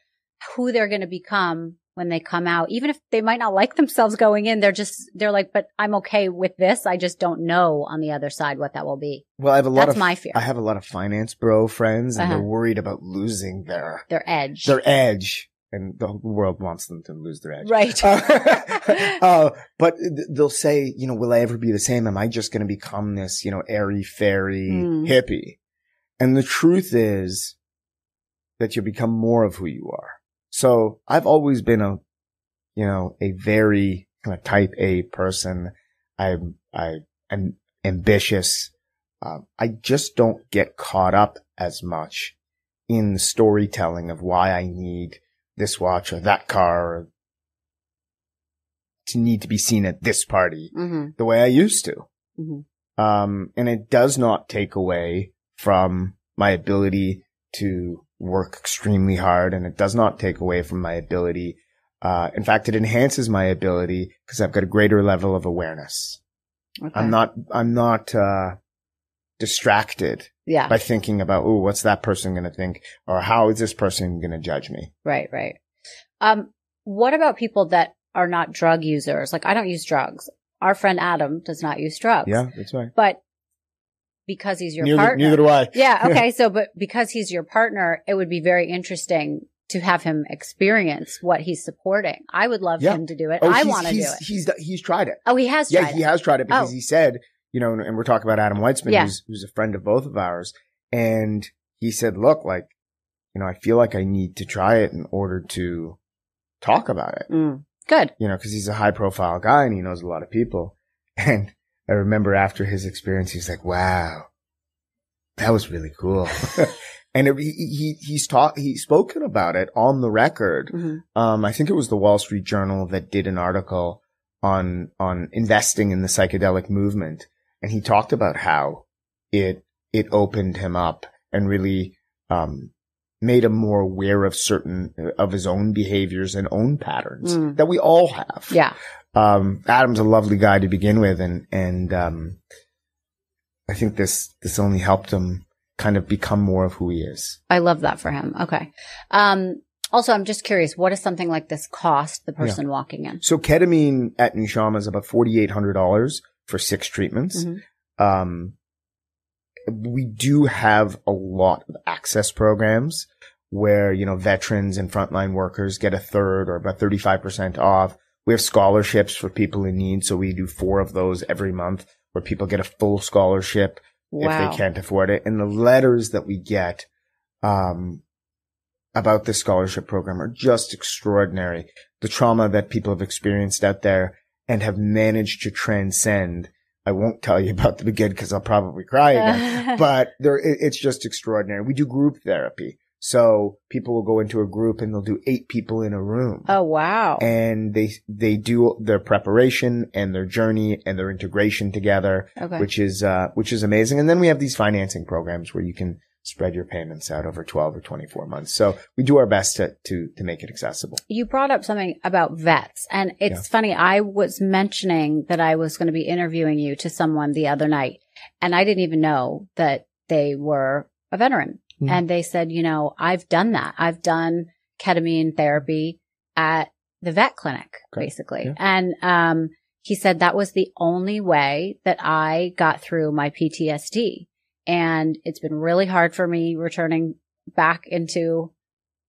who they're going to become when they come out? Even if they might not like themselves going in, they're just, they're like, but I'm okay with this. I just don't know on the other side what that will be. Well, I have a lot That's of my fear. I have a lot of finance bro friends, and Uh-huh. they're worried about losing their Their edge. their edge, and the world wants them to lose their edge. right. uh, but th- they'll say, you know, will I ever be the same? Am I just going to become this, you know, airy fairy Mm. hippie? And the truth is that you become more of who you are. So I've always been a, you know, a very kind of type A person. I'm, I am ambitious. Um, I just don't get caught up as much in the storytelling of why I need this watch or that car or to need to be seen at this party hmm the way I used to. Mhm. Um, and it does not take away from my ability to work extremely hard and it does not take away from my ability. Uh, in fact, it enhances my ability because I've got a greater level of awareness. Okay. I'm not, I'm not, uh, distracted yeah. by thinking about, oh, what's that person going to think? Or how is this person going to judge me? Right. Right. Um, what about people that are not drug users? Like I don't use drugs. Our friend Adam does not use drugs. Yeah, that's right. But because he's your Neither, partner. neither do I. yeah. Okay. So, but because he's your partner, it would be very interesting to have him experience what he's supporting. I would love Yeah. him to do it. Oh, I want to do it. He's, he's tried it. Oh, he has tried it. Yeah, he it. has tried it because Oh. he said, you know, and we're talking about Adam Weitzman, Yeah. who's, who's a friend of both of ours. And he said, look, like, you know, I feel like I need to try it in order to talk about it, Mm. Good. you know, cause he's a high profile guy and he knows a lot of people. And I remember after his experience, he's like, wow, that was really cool. and it, he, he, he's taught, he's spoken about it on the record hmm um, I think it was the Wall Street Journal that did an article on, on investing in the psychedelic movement. And he talked about how it, it opened him up and really, um, made him more aware of certain, of his own behaviors and own patterns Mm. that we all have. Yeah. Um, Adam's a lovely guy to begin with. And, and, um, I think this, this only helped him kind of become more of who he is. I love that for him. Okay. Um, also, I'm just curious, what does something like this cost the person walking in? So ketamine at Nushama is about forty eight hundred dollars for six treatments. Mhm. Um, we do have a lot of access programs where you know veterans and frontline workers get a third or about thirty five percent off. We have scholarships for people in need, so we do four of those every month where people get a full scholarship if they can't afford it. And the letters that we get, um, about this scholarship program are just extraordinary. The trauma that people have experienced out there and have managed to transcend. I won't tell you about the beginning because I'll probably cry again, but there, it, it's just extraordinary. We do group therapy. So people will go into a group and they'll do eight people in a room. oh wow. And they, they do their preparation and their journey and their integration together, okay. which is, uh, which is amazing. And then we have these financing programs where you can spread your payments out over 12 or 24 months. So we do our best to, to, to make it accessible. you brought up something about vets and it's Yeah. funny. I was mentioning that I was going to be interviewing you to someone the other night and I didn't even know that they were a veteran. Mhm. And they said, you know, I've done that. I've done ketamine therapy at the vet clinic, Okay. basically. Yeah. And, um, he said that was the only way that I got through my PTSD. And it's been really hard for me returning back into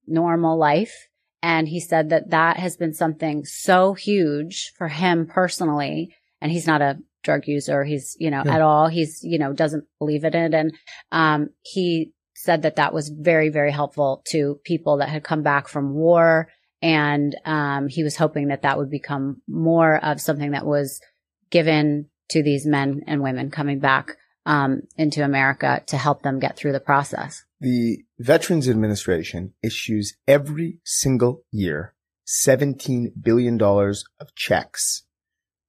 normal life. And he said that that has been something so huge for him personally. And he's not a drug user. He's, you know, Yeah. at all. He's, you know, doesn't believe in it. And, um, he said that that was very, very helpful to people that had come back from war. And, um, he was hoping that that would become more of something that was given to these men and women coming back, um, into America to help them get through the process. The Veterans Administration issues every single year $17 billion of checks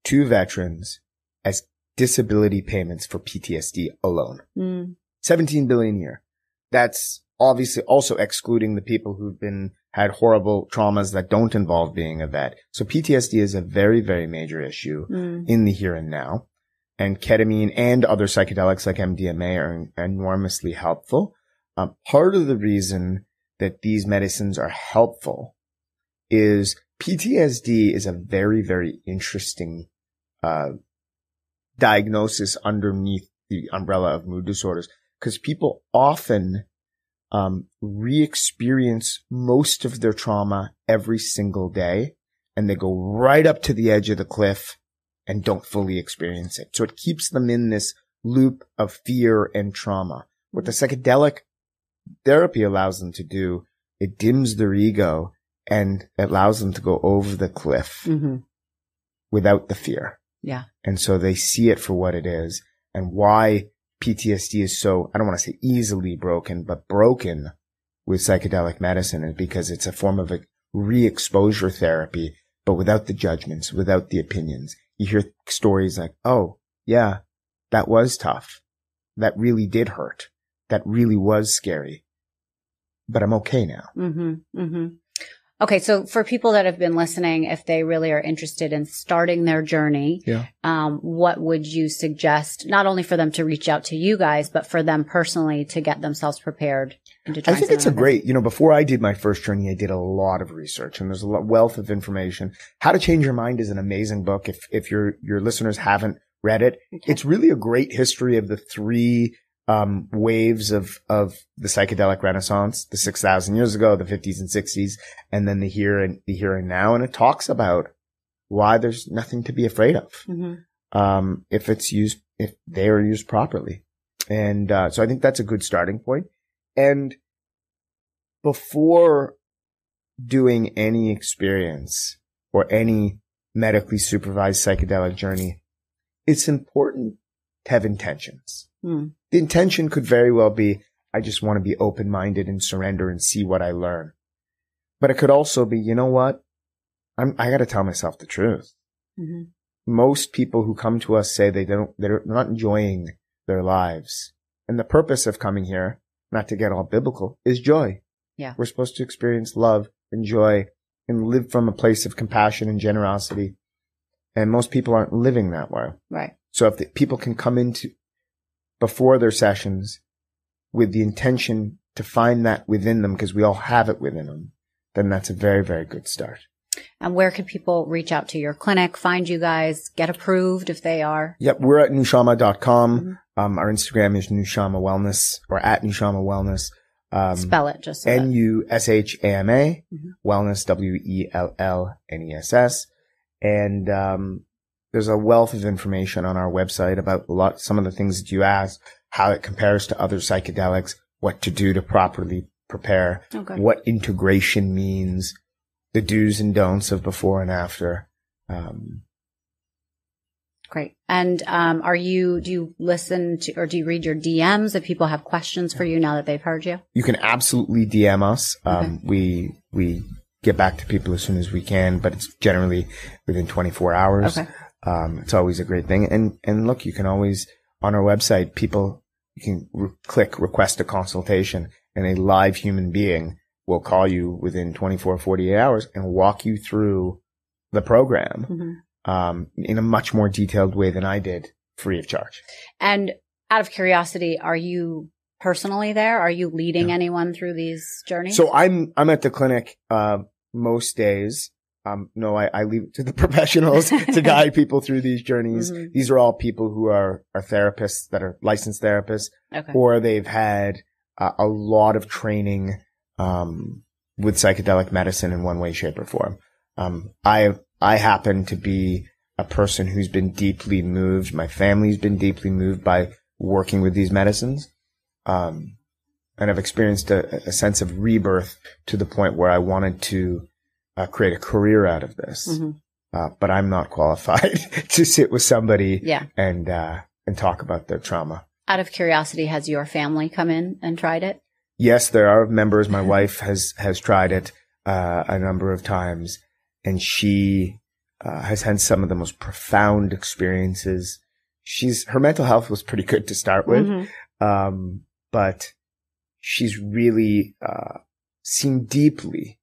to veterans as disability payments for PTSD alone. Mm. 17 billion a year. That's obviously also excluding the people who've been had horrible traumas that don't involve being a vet. So PTSD is a very, very major issue Mm. in the here and now. And ketamine and other psychedelics like MDMA are enormously helpful. Um, part of the reason that these medicines are helpful is PTSD is a very, very interesting, uh, diagnosis underneath the umbrella of mood disorders because people often, um, re-experience most of their trauma every single day and they go right up to the edge of the cliff and don't fully experience it. So it keeps them in this loop of fear and trauma. What the psychedelic therapy allows them to do, it dims their ego and allows them to go over the cliff hmm without the fear. Yeah. And so they see it for what it is and why PTSD is so, I don't want to say easily broken, but broken with psychedelic medicine is because it's a form of a re-exposure therapy, but without the judgments, without the opinions. You hear stories like, Oh, yeah, that was tough. That really did hurt. That really was scary, but I'm okay now. hmm hmm Okay. So for people that have been listening, if they really are interested in starting their journey, Yeah. um, what would you suggest, not only for them to reach out to you guys, but for them personally to get themselves prepared? I think it's a great, you know, before I did my first journey, I did a lot of research and there's a lot, wealth of information. How to Change Your Mind is an amazing book. If, if your, your listeners haven't read it. Okay. it's really a great history of the three, um, waves of, of the psychedelic renaissance, the 6,000 years ago, the 50s and 60s, and then the here and the here and now. And it talks about why there's nothing to be afraid of Mhm. um, if it's used, if they are used properly. And, uh, so I think that's a good starting point. And before doing any experience or any medically supervised psychedelic journey, it's important to have intentions. Hmm. The intention could very well be, I just want to be open minded and surrender and see what I learn. But it could also be, you know what? I'm, I got to tell myself the truth Mhm. most people who come to us say they don't, they're not enjoying their lives. And the purpose of coming here, not to get all biblical, is joy. Yeah. We're supposed to experience love and joy and live from a place of compassion and generosity. And most people aren't living that way. Right. So if the, people can come into before their sessions with the intention to find that within them, because we all have it within them, then that's a very, very good start. And where can people reach out to your clinic, find you guys, get approved if they are? Yep, we're at nushama.com. Mhm. Um, our Instagram is Nushama Wellness or at Nushama Wellness. Um, Spell it just N U S H A M A Mhm. Wellness W E L L N E S S. And um, there's a wealth of information on our website about a lot, some of the things that you asked, how it compares to other psychedelics, what to do to properly prepare, Okay. what integration means, the do's and don'ts of before and after. Um, Great. And um, are you, do you listen to, or do you read your DMs if people have questions for you now that they've heard you? You can absolutely DM us. Um, we, we get back to people as soon as we can, but it's generally within 24 hours. Okay. Um, it's always a great thing. And, and look, you can always, on our website, people, you can re- click request a consultation and a live human being will call you within 24, 48 hours and walk you through the program, Mhm. um, in a much more detailed way than I did free of charge. And out of curiosity, are you personally there? Are you leading anyone through these journeys? So I'm I'm at the clinic uh, most days. Um, no, I, I leave it to the professionals to guide people through these journeys. Mhm. These are all people who are, are therapists that are licensed therapists, okay. or they've had uh, a lot of training um, with psychedelic medicine in one way, shape, or form. Um, I I happen to be a person who's been deeply moved. My family's been deeply moved by working with these medicines. Um, and I've experienced a, a sense of rebirth to the point where I wanted to uh, create a career out of this. Mhm. Uh, but I'm not qualified to sit with somebody Yeah. and uh, and talk about their trauma. Out of curiosity, has your family come in and tried it? Yes, there are members. My wife has has tried it uh, a number of times, and she uh, has had some of the most profound experiences. She's her mental health was pretty good to start with, Mhm. um, but she's really uh, seen deeply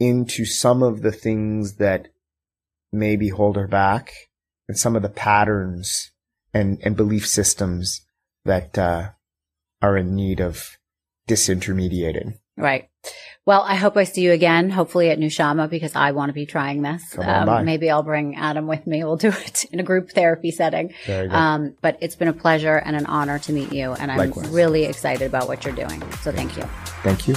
into some of the things that maybe hold her back, and some of the patterns and and belief systems that uh, are in need of disintermediating. Right. Well, I hope I see you again, hopefully at Nushama, because I want to be trying this. Um, Come on by. maybe I'll bring Adam with me. We'll do it in a group therapy setting. Very good. Um, but it's been a pleasure and an honor to meet you. And I'm Likewise. really excited about what you're doing. So thank you. Thank you.